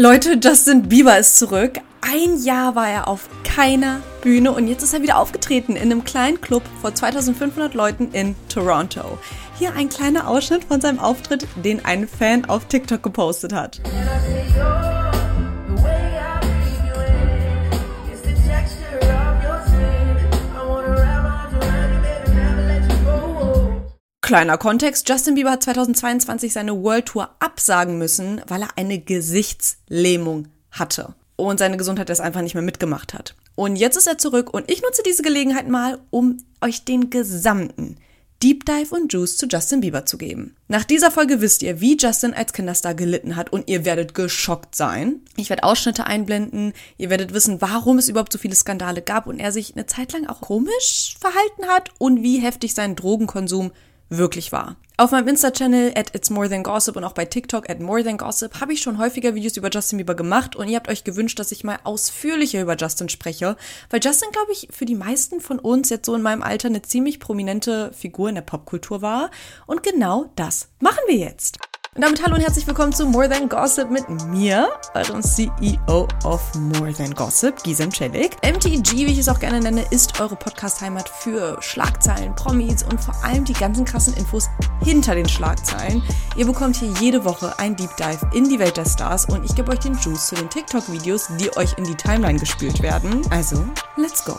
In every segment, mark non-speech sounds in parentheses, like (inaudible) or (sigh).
Leute, Justin Bieber ist zurück. Ein Jahr war er auf keiner Bühne und jetzt ist er wieder aufgetreten in einem kleinen Club vor 2500 Leuten in Toronto. Hier ein kleiner Ausschnitt von seinem Auftritt, den ein Fan auf TikTok gepostet hat. Kleiner Kontext, Justin Bieber hat 2022 seine World Tour absagen müssen, weil er eine Gesichtslähmung hatte und seine Gesundheit das einfach nicht mehr mitgemacht hat. Und jetzt ist er zurück und ich nutze diese Gelegenheit mal, um euch den gesamten Deep Dive und Juice zu Justin Bieber zu geben. Nach dieser Folge wisst ihr, wie Justin als Kinderstar gelitten hat und ihr werdet geschockt sein. Ich werde Ausschnitte einblenden, ihr werdet wissen, warum es überhaupt so viele Skandale gab und er sich eine Zeit lang auch komisch verhalten hat und wie heftig sein Drogenkonsum wirklich war. Auf meinem Insta-Channel at It's More Than Gossip und auch bei TikTok at More Than Gossip habe ich schon häufiger Videos über Justin Bieber gemacht und ihr habt euch gewünscht, dass ich mal ausführlicher über Justin spreche, weil Justin, glaube ich, für die meisten von uns jetzt so in meinem Alter eine ziemlich prominente Figur in der Popkultur war. Und genau das machen wir jetzt. Und damit hallo und herzlich willkommen zu More Than Gossip mit mir, eurem CEO of More Than Gossip, Gisem Celik. MTG, wie ich es auch gerne nenne, ist eure Podcast-Heimat für Schlagzeilen, Promis und vor allem die ganzen krassen Infos hinter den Schlagzeilen. Ihr bekommt hier jede Woche ein Deep Dive in die Welt der Stars und ich gebe euch den Juice zu den TikTok-Videos, die euch in die Timeline gespielt werden. Also, let's go!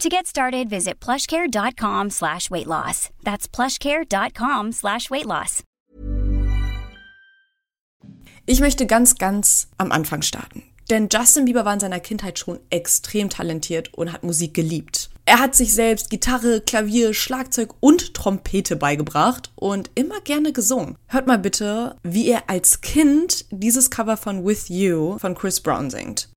To get started, visit plushcare.com slash weight loss. That's plushcare.com slash weight loss. Ich möchte ganz, ganz am Anfang starten. Denn Justin Bieber war in seiner Kindheit schon extrem talentiert und hat Musik geliebt. Er hat sich selbst Gitarre, Klavier, Schlagzeug und Trompete beigebracht und immer gerne gesungen. Hört mal bitte, wie er als Kind dieses Cover von With You von Chris Brown singt.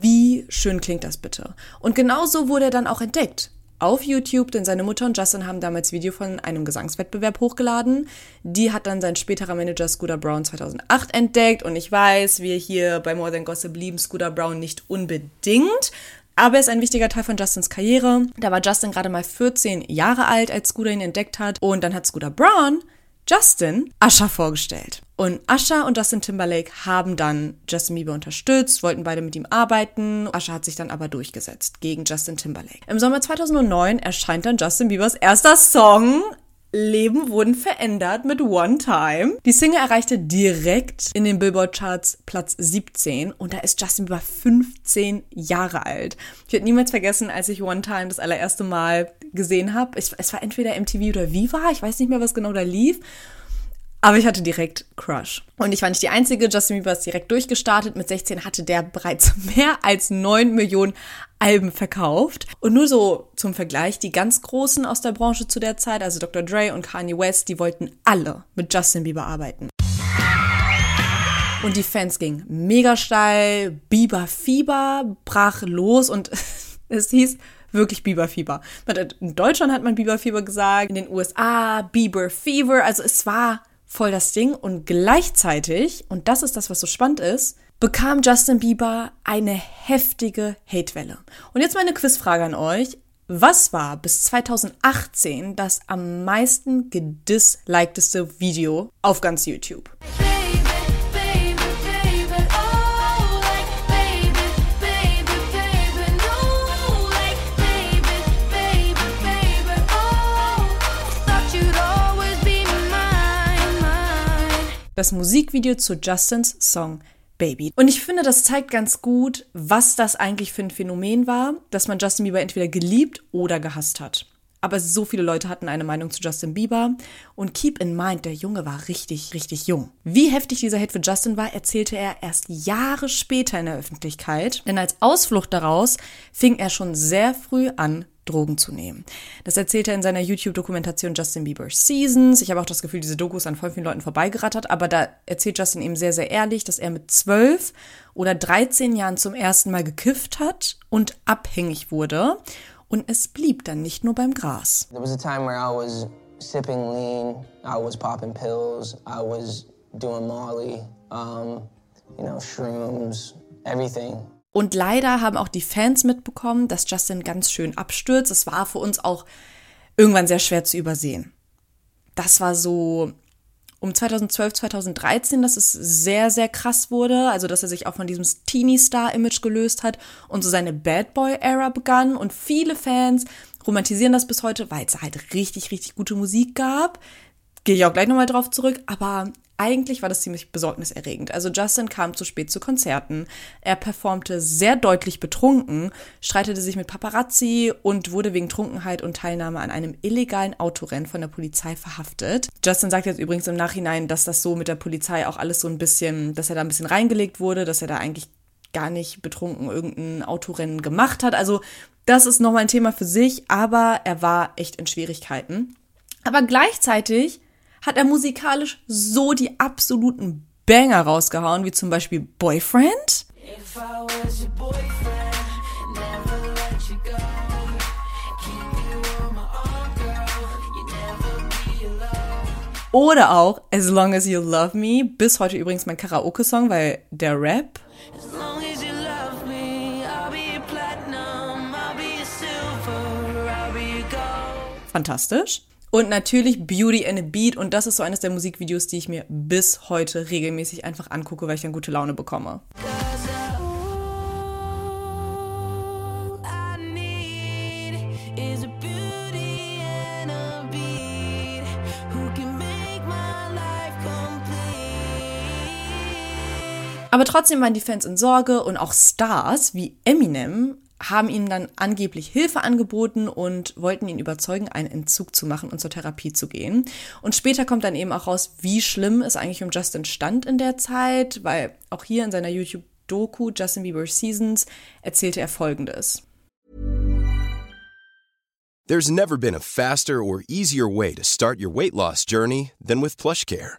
Wie schön klingt das bitte? Und genauso wurde er dann auch entdeckt. Auf YouTube, denn seine Mutter und Justin haben damals Video von einem Gesangswettbewerb hochgeladen. Die hat dann sein späterer Manager Scooter Brown 2008 entdeckt. Und ich weiß, wir hier bei More Than Gossip lieben Scooter Brown nicht unbedingt. Aber er ist ein wichtiger Teil von Justins Karriere. Da war Justin gerade mal 14 Jahre alt, als Scooter ihn entdeckt hat. Und dann hat Scooter Brown Justin Usher vorgestellt. Und Usher und Justin Timberlake haben dann Justin Bieber unterstützt, wollten beide mit ihm arbeiten. Usher hat sich dann aber durchgesetzt gegen Justin Timberlake. Im Sommer 2009 erscheint dann Justin Biebers erster Song Leben wurden verändert mit One Time. Die Single erreichte direkt in den Billboard-Charts Platz 17 und da ist Justin Bieber 15 Jahre alt. Ich werde niemals vergessen, als ich One Time das allererste Mal gesehen habe. Es war entweder MTV oder Viva, ich weiß nicht mehr, was genau da lief. Aber ich hatte direkt Crush. Und ich war nicht die Einzige. Justin Bieber ist direkt durchgestartet. Mit 16 hatte der bereits (laughs) mehr als 9 Millionen Alben verkauft. Und nur so zum Vergleich, die ganz Großen aus der Branche zu der Zeit, also Dr. Dre und Kanye West, die wollten alle mit Justin Bieber arbeiten. Und die Fans gingen mega steil. Bieber Fieber brach los und (laughs) es hieß wirklich Biberfieber. In Deutschland hat man Biberfieber gesagt, in den USA Bieber Fever. Also es war voll das Ding und gleichzeitig, und das ist das, was so spannend ist, bekam Justin Bieber eine heftige Hatewelle. Und jetzt meine Quizfrage an euch. Was war bis 2018 das am meisten gedislikedeste Video auf ganz YouTube? Das Musikvideo zu Justins Song Baby. Und ich finde, das zeigt ganz gut, was das eigentlich für ein Phänomen war, dass man Justin Bieber entweder geliebt oder gehasst hat. Aber so viele Leute hatten eine Meinung zu Justin Bieber. Und keep in mind, der Junge war richtig, richtig jung. Wie heftig dieser Hit für Justin war, erzählte er erst Jahre später in der Öffentlichkeit. Denn als Ausflucht daraus fing er schon sehr früh an, Drogen zu nehmen. Das erzählt er in seiner YouTube-Dokumentation Justin Bieber Seasons. Ich habe auch das Gefühl, diese Doku ist an voll vielen Leuten vorbeigerattert, aber da erzählt Justin eben sehr, sehr ehrlich, dass er mit zwölf oder 13 Jahren zum ersten Mal gekifft hat und abhängig wurde. Und es blieb dann nicht nur beim Gras. There was a time where I was sipping lean, I was popping pills, I was doing Molly, um, you know, shrooms, everything. Und leider haben auch die Fans mitbekommen, dass Justin ganz schön abstürzt. Es war für uns auch irgendwann sehr schwer zu übersehen. Das war so um 2012, 2013, dass es sehr, sehr krass wurde. Also, dass er sich auch von diesem Teenie-Star-Image gelöst hat und so seine Bad Boy-Ära begann. Und viele Fans romantisieren das bis heute, weil es halt richtig, richtig gute Musik gab. Gehe ich auch gleich nochmal drauf zurück. Aber eigentlich war das ziemlich besorgniserregend. Also Justin kam zu spät zu Konzerten. Er performte sehr deutlich betrunken, streitete sich mit Paparazzi und wurde wegen Trunkenheit und Teilnahme an einem illegalen Autorennen von der Polizei verhaftet. Justin sagt jetzt übrigens im Nachhinein, dass das so mit der Polizei auch alles so ein bisschen, dass er da ein bisschen reingelegt wurde, dass er da eigentlich gar nicht betrunken irgendein Autorennen gemacht hat. Also das ist nochmal ein Thema für sich, aber er war echt in Schwierigkeiten. Aber gleichzeitig hat er musikalisch so die absoluten Banger rausgehauen, wie zum Beispiel Boyfriend. Oder auch As Long As You Love Me, bis heute übrigens mein Karaoke-Song, weil der Rap. Fantastisch. Und natürlich Beauty and a Beat. Und das ist so eines der Musikvideos, die ich mir bis heute regelmäßig einfach angucke, weil ich dann gute Laune bekomme. Aber trotzdem waren die Fans in Sorge und auch Stars wie Eminem haben ihm dann angeblich Hilfe angeboten und wollten ihn überzeugen, einen Entzug zu machen und zur Therapie zu gehen. Und später kommt dann eben auch raus, wie schlimm es eigentlich um Justin stand in der Zeit, weil auch hier in seiner YouTube-Doku Justin Bieber Seasons erzählte er Folgendes. There's never been a faster or easier way to start your weight loss journey than with PlushCare.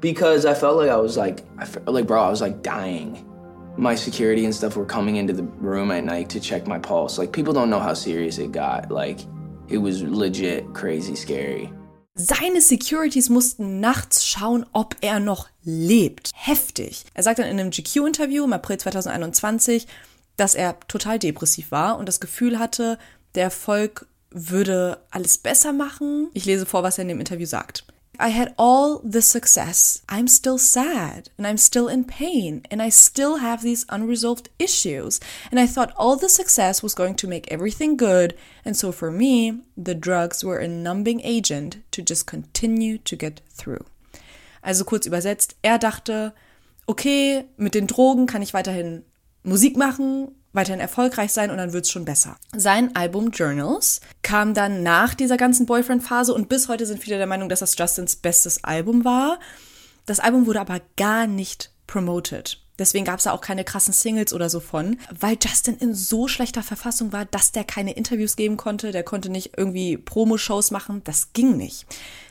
because I felt like I was like, I felt like, bro, I was like dying. My security and stuff were coming into the room at night to check my pulse. Like, people don't know how serious it got. Like, it was legit crazy scary. Seine Securities mussten nachts schauen, ob er noch lebt. Heftig. Er sagt dann in einem GQ-Interview im April 2021, dass er total depressiv war und das Gefühl hatte, der Erfolg würde alles besser machen. Ich lese vor, was er in dem Interview sagt. I had all this success. I'm still sad and I'm still in pain and I still have these unresolved issues. And I thought all the success was going to make everything good. And so for me, the drugs were a numbing agent to just continue to get through. Also kurz übersetzt, er dachte, okay, mit den Drogen kann ich weiterhin Musik machen, weiterhin erfolgreich sein und dann wird's schon besser. Sein Album Journals kam dann nach dieser ganzen Boyfriend-Phase und bis heute sind viele der Meinung, dass das Justins bestes Album war. Das Album wurde aber gar nicht promoted. Deswegen gab es da auch keine krassen Singles oder so von, weil Justin in so schlechter Verfassung war, dass der keine Interviews geben konnte, der konnte nicht irgendwie Promo-Shows machen, das ging nicht.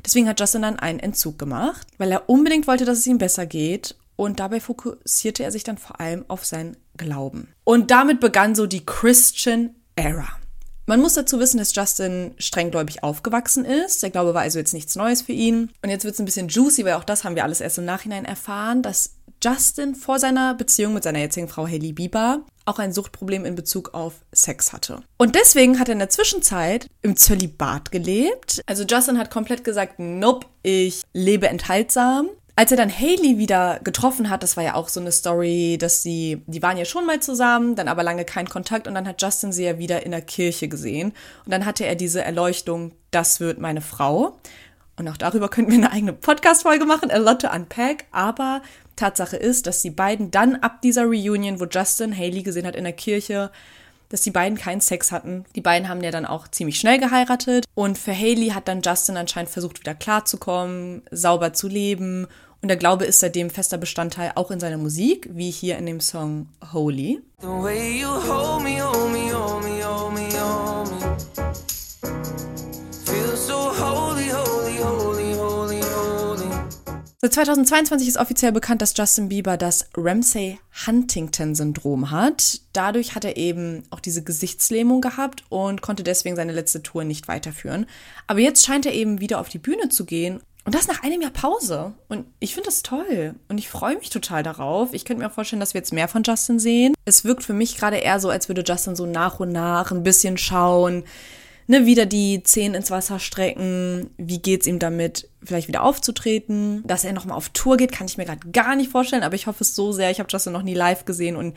Deswegen hat Justin dann einen Entzug gemacht, weil er unbedingt wollte, dass es ihm besser geht und dabei fokussierte er sich dann vor allem auf sein Glauben. Und damit begann so die Christian Era. Man muss dazu wissen, dass Justin strenggläubig aufgewachsen ist. Der Glaube war also jetzt nichts Neues für ihn. Und jetzt wird es ein bisschen juicy, weil auch das haben wir alles erst im Nachhinein erfahren, dass Justin vor seiner Beziehung mit seiner jetzigen Frau Haley Bieber auch ein Suchtproblem in Bezug auf Sex hatte. Und deswegen hat er in der Zwischenzeit im Zölibat gelebt. Also Justin hat komplett gesagt, nope, ich lebe enthaltsam. Als er dann Haley wieder getroffen hat, das war ja auch so eine Story, dass sie, die waren ja schon mal zusammen, dann aber lange kein Kontakt und dann hat Justin sie ja wieder in der Kirche gesehen. Und dann hatte er diese Erleuchtung, das wird meine Frau. Und auch darüber könnten wir eine eigene Podcast-Folge machen, a lot to unpack. Aber Tatsache ist, dass die beiden dann ab dieser Reunion, wo Justin Haley gesehen hat in der Kirche, dass die beiden keinen Sex hatten. Die beiden haben ja dann auch ziemlich schnell geheiratet. Und für Haley hat dann Justin anscheinend versucht, wieder klarzukommen, sauber zu leben und der Glaube ist seitdem fester Bestandteil auch in seiner Musik, wie hier in dem Song Holy. Seit 2022 ist offiziell bekannt, dass Justin Bieber das Ramsay-Huntington-Syndrom hat. Dadurch hat er eben auch diese Gesichtslähmung gehabt und konnte deswegen seine letzte Tour nicht weiterführen. Aber jetzt scheint er eben wieder auf die Bühne zu gehen und das nach einem Jahr Pause. Und ich finde das toll. Und ich freue mich total darauf. Ich könnte mir auch vorstellen, dass wir jetzt mehr von Justin sehen. Es wirkt für mich gerade eher so, als würde Justin so nach und nach ein bisschen schauen, ne, wieder die Zehen ins Wasser strecken. Wie geht's ihm damit, vielleicht wieder aufzutreten? Dass er nochmal auf Tour geht, kann ich mir gerade gar nicht vorstellen. Aber ich hoffe es so sehr. Ich habe Justin noch nie live gesehen. Und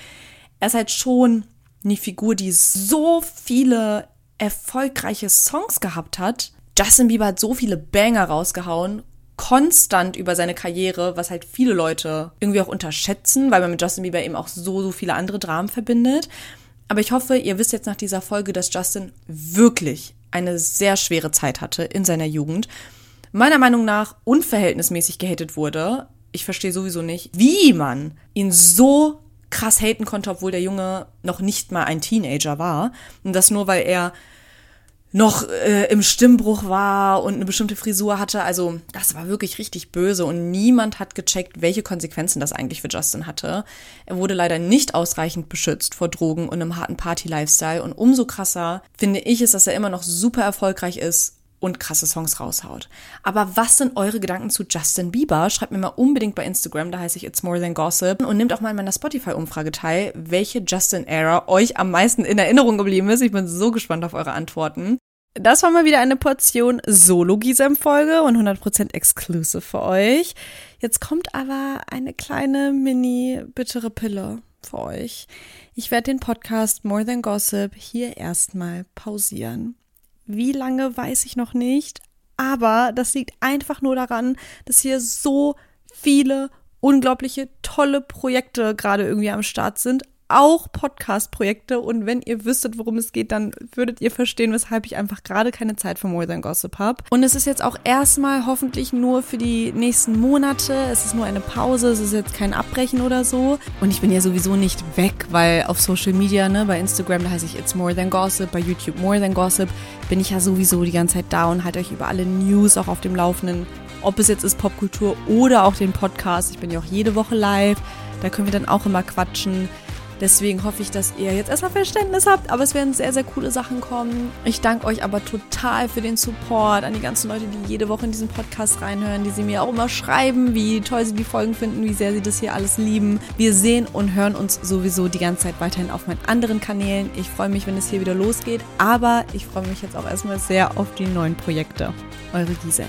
er ist halt schon eine Figur, die so viele erfolgreiche Songs gehabt hat Justin Bieber hat so viele Banger rausgehauen, konstant über seine Karriere, was halt viele Leute irgendwie auch unterschätzen, weil man mit Justin Bieber eben auch so, so viele andere Dramen verbindet. Aber ich hoffe, ihr wisst jetzt nach dieser Folge, dass Justin wirklich eine sehr schwere Zeit hatte in seiner Jugend. Meiner Meinung nach unverhältnismäßig gehatet wurde. Ich verstehe sowieso nicht, wie man ihn so krass haten konnte, obwohl der Junge noch nicht mal ein Teenager war. Und das nur, weil er noch äh, im Stimmbruch war und eine bestimmte Frisur hatte. Also das war wirklich richtig böse und niemand hat gecheckt, welche Konsequenzen das eigentlich für Justin hatte. Er wurde leider nicht ausreichend beschützt vor Drogen und einem harten Party-Lifestyle und umso krasser finde ich es, dass er immer noch super erfolgreich ist und krasse Songs raushaut. Aber was sind eure Gedanken zu Justin Bieber? Schreibt mir mal unbedingt bei Instagram, da heiße ich It's More Than Gossip. Und nehmt auch mal in meiner Spotify-Umfrage teil, welche Justin-Era euch am meisten in Erinnerung geblieben ist. Ich bin so gespannt auf eure Antworten. Das war mal wieder eine Portion Solo-Gisem-Folge und 100% exclusive für euch. Jetzt kommt aber eine kleine mini-bittere Pille für euch. Ich werde den Podcast More Than Gossip hier erstmal pausieren. Wie lange weiß ich noch nicht, aber das liegt einfach nur daran, dass hier so viele unglaubliche tolle Projekte gerade irgendwie am Start sind, auch Podcast-Projekte und wenn ihr wüsstet, worum es geht, dann würdet ihr verstehen, weshalb ich einfach gerade keine Zeit für More Than Gossip habe. Und es ist jetzt auch erstmal hoffentlich nur für die nächsten Monate. Es ist nur eine Pause, es ist jetzt kein Abbrechen oder so. Und ich bin ja sowieso nicht weg, weil auf Social Media, ne, bei Instagram, da heiße ich It's More Than Gossip, bei YouTube More Than Gossip, bin ich ja sowieso die ganze Zeit da und halte euch über alle News auch auf dem Laufenden. Ob es jetzt ist Popkultur oder auch den Podcast. Ich bin ja auch jede Woche live. Da können wir dann auch immer quatschen. Deswegen hoffe ich, dass ihr jetzt erstmal Verständnis habt, aber es werden sehr, sehr coole Sachen kommen. Ich danke euch aber total für den Support an die ganzen Leute, die jede Woche in diesen Podcast reinhören, die sie mir auch immer schreiben, wie toll sie die Folgen finden, wie sehr sie das hier alles lieben. Wir sehen und hören uns sowieso die ganze Zeit weiterhin auf meinen anderen Kanälen. Ich freue mich, wenn es hier wieder losgeht, aber ich freue mich jetzt auch erstmal sehr auf die neuen Projekte. Eure Giselle.